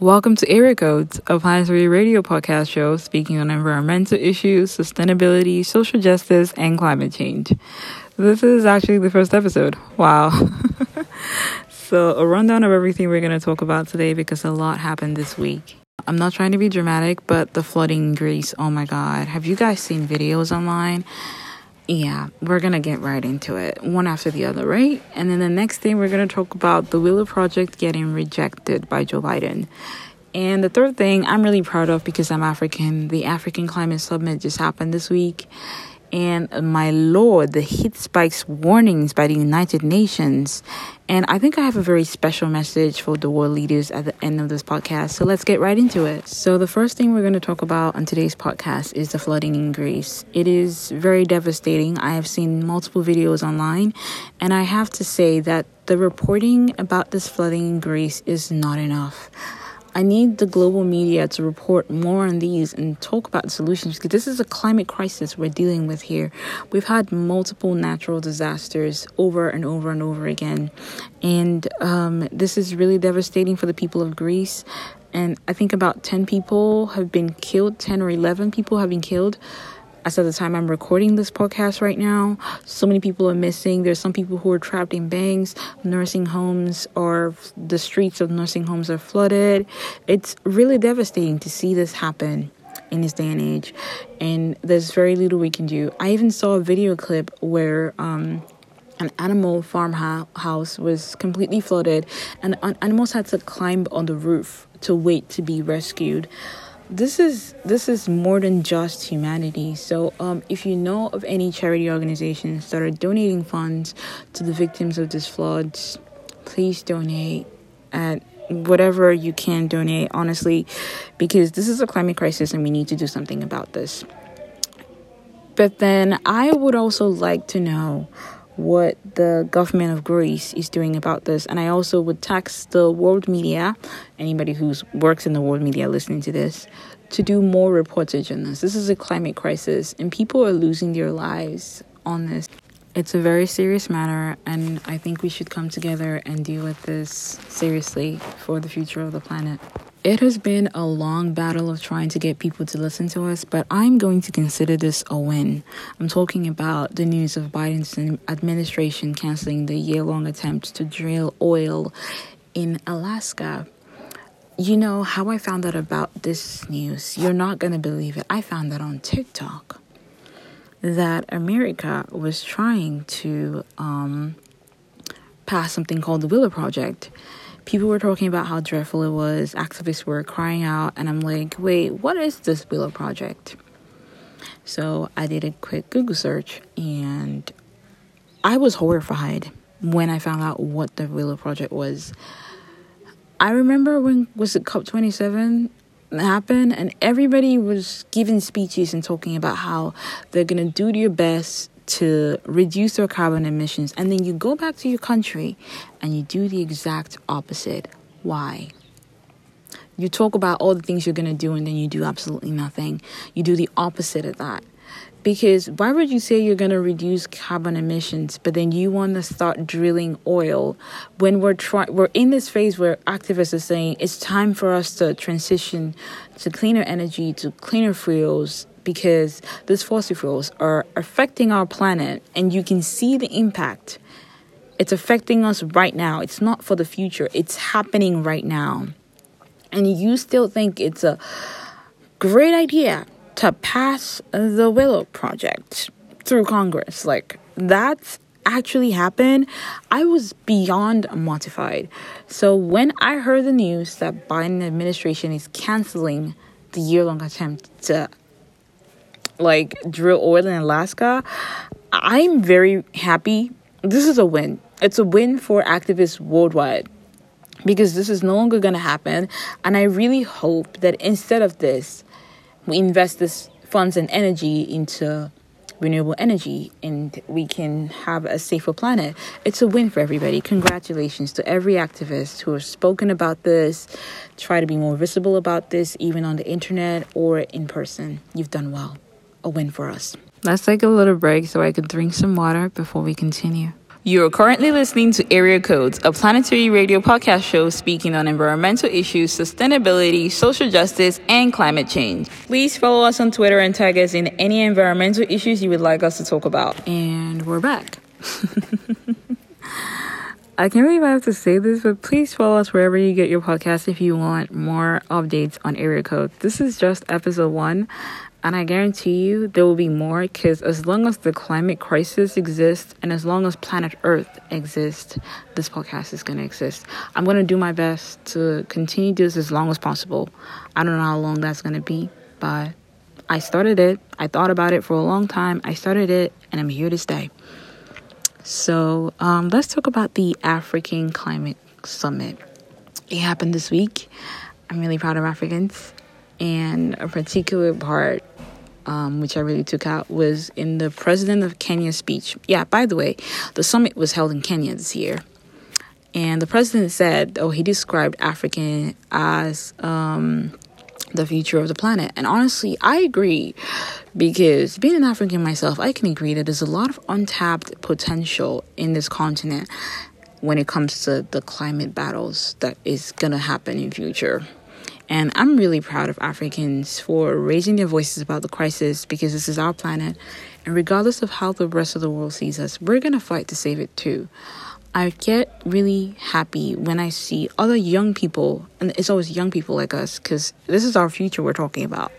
Welcome to Area Codes, a planetary radio podcast show speaking on environmental issues, sustainability, social justice, and climate change. This is actually the first episode. Wow. so, a rundown of everything we're going to talk about today because a lot happened this week. I'm not trying to be dramatic, but the flooding in Greece, oh my god. Have you guys seen videos online? Yeah, we're gonna get right into it, one after the other, right? And then the next thing, we're gonna talk about the Willow Project getting rejected by Joe Biden. And the third thing I'm really proud of because I'm African, the African Climate Summit just happened this week. And uh, my lord, the heat spikes warnings by the United Nations. And I think I have a very special message for the world leaders at the end of this podcast. So let's get right into it. So, the first thing we're going to talk about on today's podcast is the flooding in Greece. It is very devastating. I have seen multiple videos online, and I have to say that the reporting about this flooding in Greece is not enough. I need the global media to report more on these and talk about solutions because this is a climate crisis we're dealing with here. We've had multiple natural disasters over and over and over again, and um, this is really devastating for the people of Greece. And I think about 10 people have been killed, 10 or 11 people have been killed as of the time I'm recording this podcast right now, so many people are missing. There's some people who are trapped in banks, nursing homes, or the streets of nursing homes are flooded. It's really devastating to see this happen in this day and age, and there's very little we can do. I even saw a video clip where um, an animal farmhouse was completely flooded, and animals had to climb on the roof to wait to be rescued this is this is more than just humanity. So um, if you know of any charity organizations that are donating funds to the victims of this floods please donate at whatever you can donate honestly because this is a climate crisis and we need to do something about this. But then i would also like to know what the government of Greece is doing about this. And I also would tax the world media, anybody who works in the world media listening to this, to do more reportage on this. This is a climate crisis, and people are losing their lives on this. It's a very serious matter, and I think we should come together and deal with this seriously for the future of the planet. It has been a long battle of trying to get people to listen to us, but I'm going to consider this a win. I'm talking about the news of Biden's administration canceling the year long attempt to drill oil in Alaska. You know how I found out about this news? You're not going to believe it. I found that on TikTok that America was trying to um, pass something called the Willow Project people were talking about how dreadful it was. Activists were crying out, and I'm like, wait, what is this Willow Project? So I did a quick Google search, and I was horrified when I found out what the Willow Project was. I remember when was it COP27 happened, and everybody was giving speeches and talking about how they're gonna do their best to reduce their carbon emissions and then you go back to your country and you do the exact opposite. Why? You talk about all the things you're going to do and then you do absolutely nothing. You do the opposite of that. Because why would you say you're going to reduce carbon emissions, but then you want to start drilling oil when we're trying? We're in this phase where activists are saying it's time for us to transition to cleaner energy, to cleaner fuels, because these fossil fuels are affecting our planet and you can see the impact. It's affecting us right now. It's not for the future, it's happening right now. And you still think it's a great idea to pass the Willow Project through Congress. Like, that's actually happened, I was beyond mortified. So when I heard the news that Biden administration is canceling the year-long attempt to like drill oil in Alaska, I'm very happy. This is a win. It's a win for activists worldwide because this is no longer going to happen. And I really hope that instead of this, we invest this funds and energy into renewable energy and we can have a safer planet. It's a win for everybody. Congratulations to every activist who has spoken about this, try to be more visible about this, even on the internet or in person. You've done well a win for us. Let's take a little break so I can drink some water before we continue. You are currently listening to Area Codes, a planetary radio podcast show speaking on environmental issues, sustainability, social justice, and climate change. Please follow us on Twitter and tag us in any environmental issues you would like us to talk about. And we're back. I can't believe I have to say this, but please follow us wherever you get your podcast if you want more updates on Area Code. This is just episode one. And I guarantee you there will be more because as long as the climate crisis exists and as long as planet Earth exists, this podcast is going to exist. I'm going to do my best to continue this as long as possible. I don't know how long that's going to be, but I started it. I thought about it for a long time. I started it and I'm here to stay. So um, let's talk about the African Climate Summit. It happened this week. I'm really proud of Africans. And a particular part um, which I really took out, was in the President of Kenya's speech. Yeah, by the way, the summit was held in Kenya this year. And the president said, oh, he described African as um, the future of the planet. And honestly, I agree because being an African myself, I can agree that there's a lot of untapped potential in this continent when it comes to the climate battles that is going to happen in future. And I'm really proud of Africans for raising their voices about the crisis because this is our planet. And regardless of how the rest of the world sees us, we're going to fight to save it too. I get really happy when I see other young people, and it's always young people like us because this is our future we're talking about.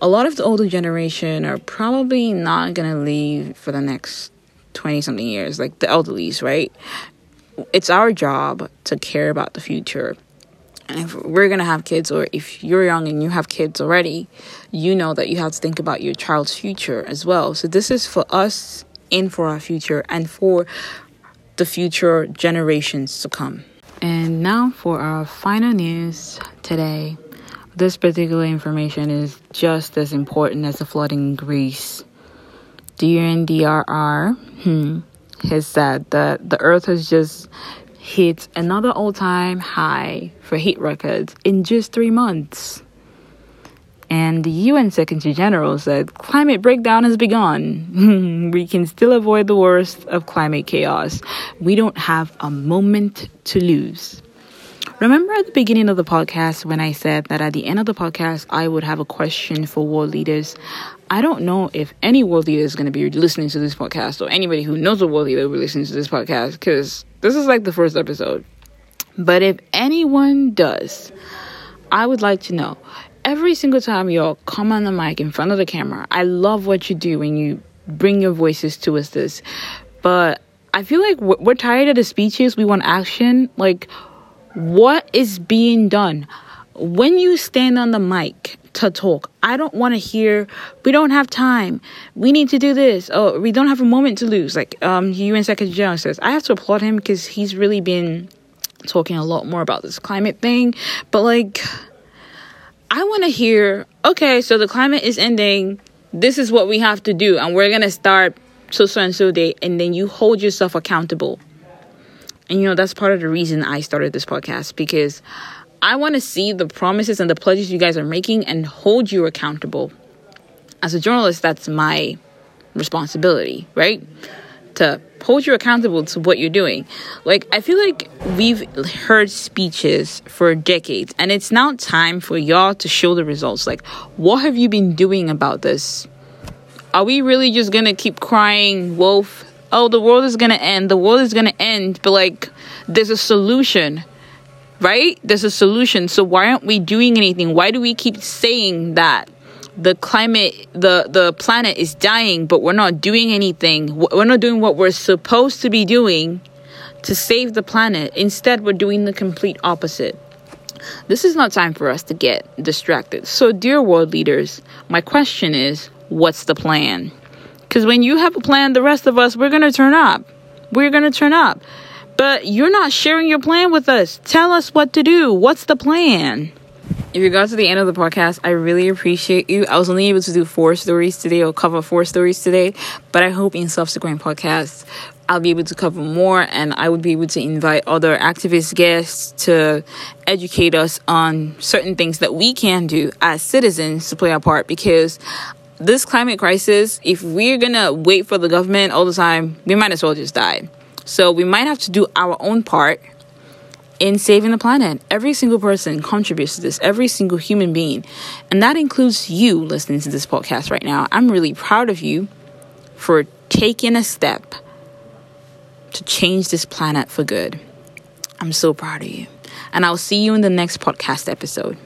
A lot of the older generation are probably not going to leave for the next 20 something years, like the elderlies, right? It's our job to care about the future if we're gonna have kids, or if you're young and you have kids already, you know that you have to think about your child's future as well. So this is for us and for our future and for the future generations to come. And now for our final news today. This particular information is just as important as the flooding in Greece. The UNDRR hmm, has said that the earth has just hit another all time high for heat records in just three months. And the UN Secretary General said climate breakdown has begun. we can still avoid the worst of climate chaos. We don't have a moment to lose. Remember at the beginning of the podcast when I said that at the end of the podcast I would have a question for world leaders? I don't know if any world leader is going to be listening to this podcast or anybody who knows a world leader will be listening to this podcast because this is like the first episode. But if anyone does, I would like to know every single time y'all come on the mic in front of the camera. I love what you do when you bring your voices to us this. But I feel like we're tired of the speeches. We want action. Like, what is being done? When you stand on the mic to talk, I don't want to hear, we don't have time. We need to do this. Oh, we don't have a moment to lose. Like um, UN Secretary General says, I have to applaud him because he's really been talking a lot more about this climate thing. But like, I want to hear, okay, so the climate is ending. This is what we have to do. And we're going to start so so and so day. And then you hold yourself accountable. And you know, that's part of the reason I started this podcast because I want to see the promises and the pledges you guys are making and hold you accountable. As a journalist, that's my responsibility, right? To hold you accountable to what you're doing. Like, I feel like we've heard speeches for decades, and it's now time for y'all to show the results. Like, what have you been doing about this? Are we really just gonna keep crying wolf? Oh, the world is gonna end, the world is gonna end, but like, there's a solution right? There's a solution. So why aren't we doing anything? Why do we keep saying that the climate, the the planet is dying, but we're not doing anything? We're not doing what we're supposed to be doing to save the planet. Instead, we're doing the complete opposite. This is not time for us to get distracted. So, dear world leaders, my question is, what's the plan? Because when you have a plan, the rest of us, we're going to turn up. We're going to turn up. But you're not sharing your plan with us. Tell us what to do. What's the plan? If you got to the end of the podcast, I really appreciate you. I was only able to do four stories today or cover four stories today, but I hope in subsequent podcasts I'll be able to cover more and I would be able to invite other activist guests to educate us on certain things that we can do as citizens to play our part because this climate crisis, if we're gonna wait for the government all the time, we might as well just die So we might have to do our own part in saving the planet. Every single person contributes to this, every single human being. And that includes you listening to this podcast right now. I'm really proud of you for taking a step to change this planet for good. I'm so proud of you. And I'll see you in the next podcast episode.